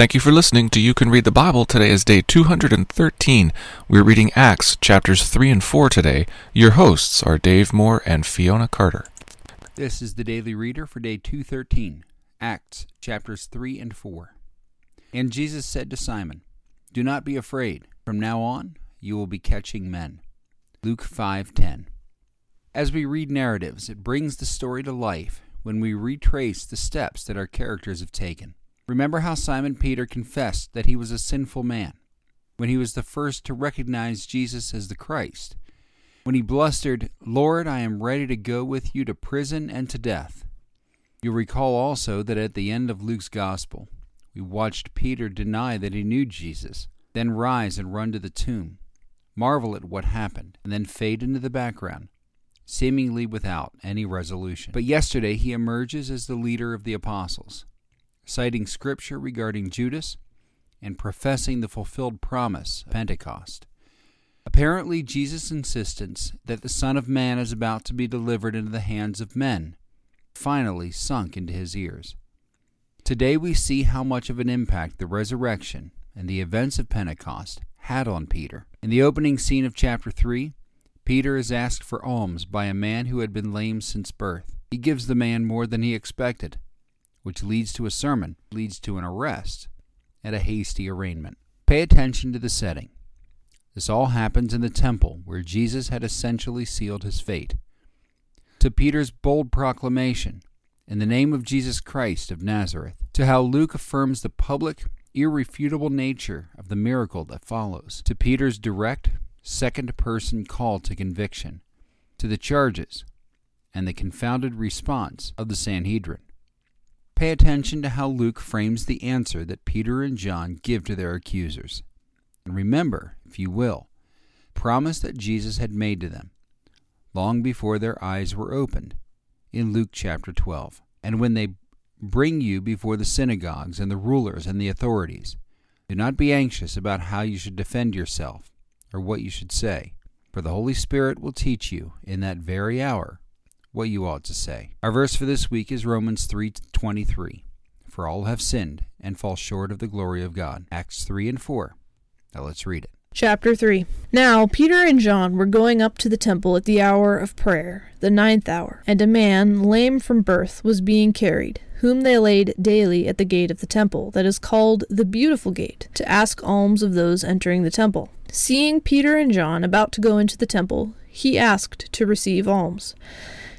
Thank you for listening to You Can Read the Bible. Today is day 213. We're reading Acts chapters 3 and 4 today. Your hosts are Dave Moore and Fiona Carter. This is the Daily Reader for day 213, Acts chapters 3 and 4. And Jesus said to Simon, Do not be afraid. From now on, you will be catching men. Luke 5:10. As we read narratives, it brings the story to life when we retrace the steps that our characters have taken. Remember how Simon Peter confessed that he was a sinful man when he was the first to recognize Jesus as the Christ. When he blustered, Lord, I am ready to go with you to prison and to death. You'll recall also that at the end of Luke's Gospel, we watched Peter deny that he knew Jesus, then rise and run to the tomb, marvel at what happened, and then fade into the background, seemingly without any resolution. But yesterday he emerges as the leader of the apostles citing scripture regarding Judas and professing the fulfilled promise of Pentecost. Apparently, Jesus' insistence that the Son of Man is about to be delivered into the hands of men finally sunk into his ears. Today we see how much of an impact the resurrection and the events of Pentecost had on Peter. In the opening scene of chapter 3, Peter is asked for alms by a man who had been lame since birth. He gives the man more than he expected which leads to a sermon, leads to an arrest, and a hasty arraignment. Pay attention to the setting. This all happens in the temple where Jesus had essentially sealed his fate. To Peter's bold proclamation, in the name of Jesus Christ of Nazareth, to how Luke affirms the public, irrefutable nature of the miracle that follows, to Peter's direct, second person call to conviction, to the charges, and the confounded response of the Sanhedrin. Pay attention to how Luke frames the answer that Peter and John give to their accusers. And remember, if you will, promise that Jesus had made to them long before their eyes were opened in Luke chapter 12. And when they bring you before the synagogues and the rulers and the authorities, do not be anxious about how you should defend yourself or what you should say, for the Holy Spirit will teach you in that very hour what you ought to say. Our verse for this week is Romans 3:23. For all have sinned and fall short of the glory of God. Acts 3 and 4. Now let's read it. Chapter 3 Now Peter and John were going up to the temple at the hour of prayer, the ninth hour, and a man, lame from birth, was being carried, whom they laid daily at the gate of the temple, that is called the Beautiful Gate, to ask alms of those entering the temple. Seeing Peter and John about to go into the temple, he asked to receive alms.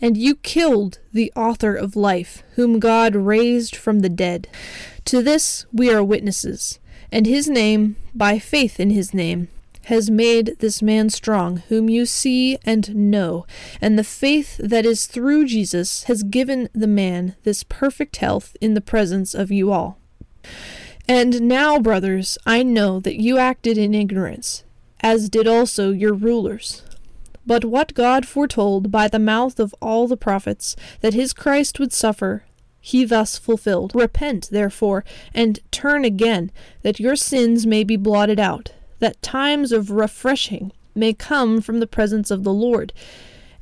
and you killed the author of life, whom God raised from the dead. To this we are witnesses, and his name, by faith in his name, has made this man strong, whom you see and know, and the faith that is through Jesus has given the man this perfect health in the presence of you all. And now, brothers, I know that you acted in ignorance, as did also your rulers. But what God foretold by the mouth of all the prophets, that his Christ would suffer, he thus fulfilled. Repent, therefore, and turn again, that your sins may be blotted out, that times of refreshing may come from the presence of the Lord,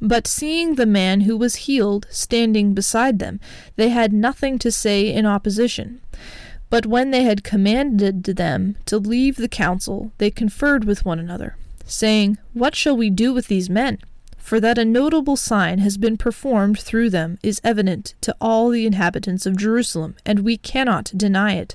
But seeing the man who was healed standing beside them, they had nothing to say in opposition. But when they had commanded them to leave the council, they conferred with one another, saying, What shall we do with these men? For that a notable sign has been performed through them is evident to all the inhabitants of Jerusalem, and we cannot deny it.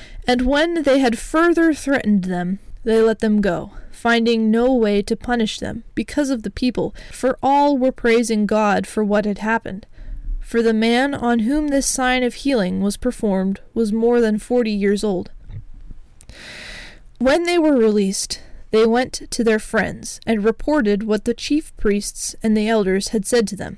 And when they had further threatened them, they let them go, finding no way to punish them because of the people, for all were praising God for what had happened. For the man on whom this sign of healing was performed was more than forty years old. When they were released, they went to their friends and reported what the chief priests and the elders had said to them.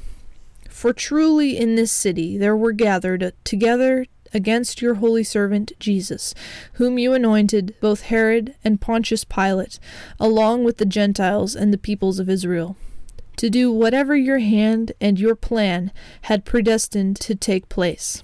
For truly in this city there were gathered together against your holy servant Jesus, whom you anointed, both Herod and Pontius Pilate, along with the Gentiles and the peoples of Israel, to do whatever your hand and your plan had predestined to take place.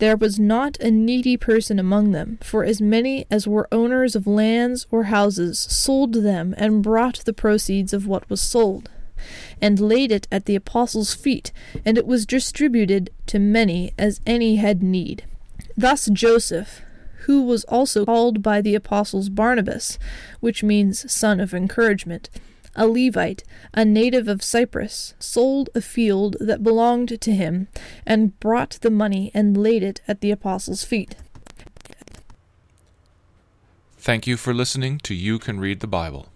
There was not a needy person among them, for as many as were owners of lands or houses sold them and brought the proceeds of what was sold, and laid it at the apostles' feet, and it was distributed to many as any had need. Thus Joseph, who was also called by the apostles Barnabas, which means son of encouragement, a Levite, a native of Cyprus, sold a field that belonged to him, and brought the money and laid it at the apostles' feet. Thank you for listening to You Can Read the Bible.